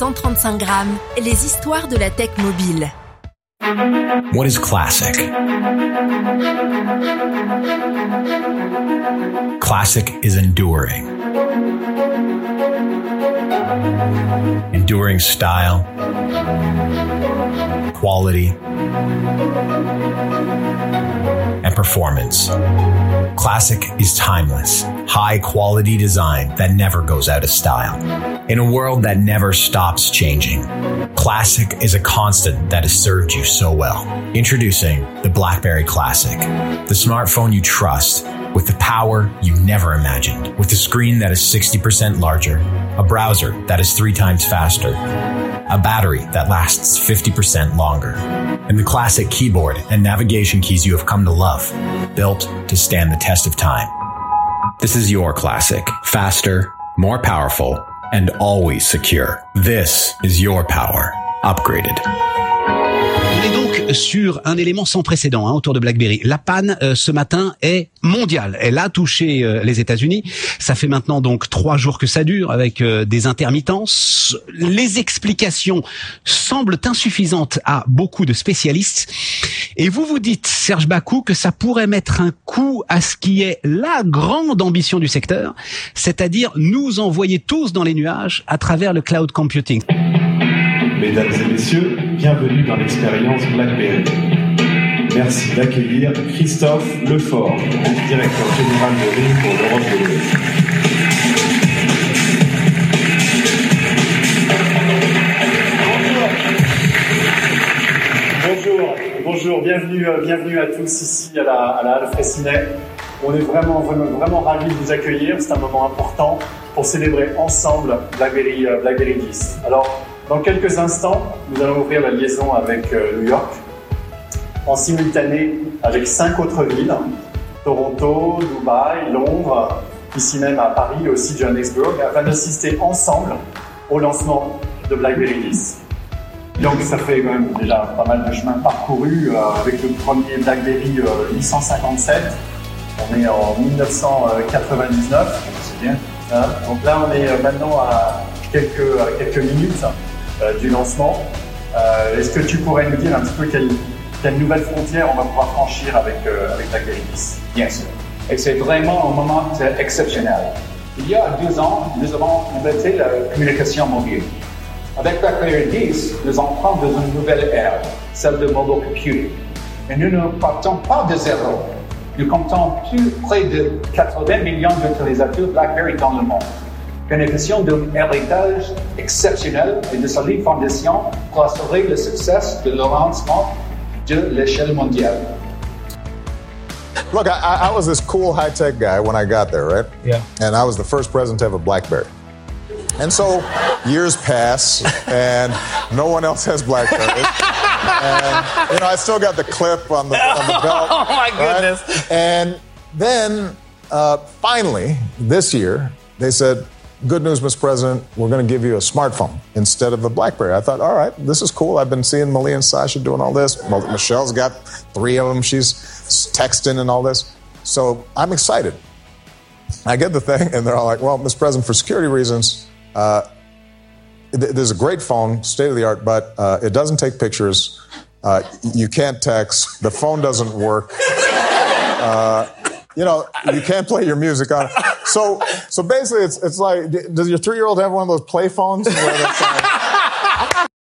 135 grammes, les histoires de la tech mobile. What is classic? Classic is enduring. Enduring style, quality, and performance. Classic is timeless, high quality design that never goes out of style. In a world that never stops changing, Classic is a constant that has served you so well. Introducing the BlackBerry Classic, the smartphone you trust with the power you never imagined, with a screen that is 60% larger, a browser that is three times faster, a battery that lasts 50% longer, and the classic keyboard and navigation keys you have come to love, built to stand the test of time. This is your classic. Faster, more powerful, and always secure. This is your power. Upgraded. Sur un élément sans précédent hein, autour de BlackBerry. La panne euh, ce matin est mondiale. Elle a touché euh, les États-Unis. Ça fait maintenant donc trois jours que ça dure avec euh, des intermittences. Les explications semblent insuffisantes à beaucoup de spécialistes. Et vous vous dites, Serge Bakou, que ça pourrait mettre un coup à ce qui est la grande ambition du secteur, c'est-à-dire nous envoyer tous dans les nuages à travers le cloud computing. Mesdames et messieurs, bienvenue dans l'expérience BlackBerry. Merci d'accueillir Christophe Lefort, directeur général de RIM pour l'Europe de l'Ouest. Bonjour, bonjour, bienvenue, euh, bienvenue à tous ici à la, à la Halle. On est vraiment ravis de vous accueillir. C'est un moment important pour célébrer ensemble BlackBerry, euh, BlackBerry 10. Alors, dans quelques instants, nous allons ouvrir la liaison avec euh, New York en simultané avec cinq autres villes Toronto, Dubaï, Londres, ici même à Paris et aussi Johannesburg, afin d'assister ensemble au lancement de BlackBerry 10. Donc ça fait quand même déjà pas mal de chemin parcouru euh, avec le premier BlackBerry euh, 857. On est en 1999, c'est bien. Hein? Donc là on est euh, maintenant à quelques, à quelques minutes euh, du lancement. Euh, Est-ce que tu pourrais nous dire un petit peu quelle, quelle nouvelle frontière on va pouvoir franchir avec, euh, avec 10 Bien sûr. Et c'est vraiment un moment euh, exceptionnel. Il y a deux ans, nous avons inventé la communication mobile. Avec BlackBerry 10, nous entrons dans une nouvelle ère, celle de mobile computing. Et nous ne partons pas de zéro. Nous comptons plus près de 80 millions d'utilisateurs BlackBerry dans le monde. Bénéficiant d'un héritage exceptionnel et de solides fondations pour assurer le succès de le lancement de l'échelle mondiale. Look, I, I was this cool high tech guy when I got there, right? Yeah. And I was the first president to have a Blackberry. And so years pass, and no one else has Blackberry. and you know, I still got the clip on the, on the belt. Oh, my right? goodness. And then uh, finally, this year, they said, Good news, Mr. President, we're going to give you a smartphone instead of a Blackberry. I thought, all right, this is cool. I've been seeing Malia and Sasha doing all this. Michelle's got three of them. She's texting and all this. So I'm excited. I get the thing, and they're all like, well, Mr. President, for security reasons, uh, th- there's a great phone, state of the art, but uh, it doesn't take pictures. Uh, you can't text. The phone doesn't work. Uh, you know, you can't play your music on it. So, so basically, it's it's like, does your three year old have one of those play phones? Where that's like,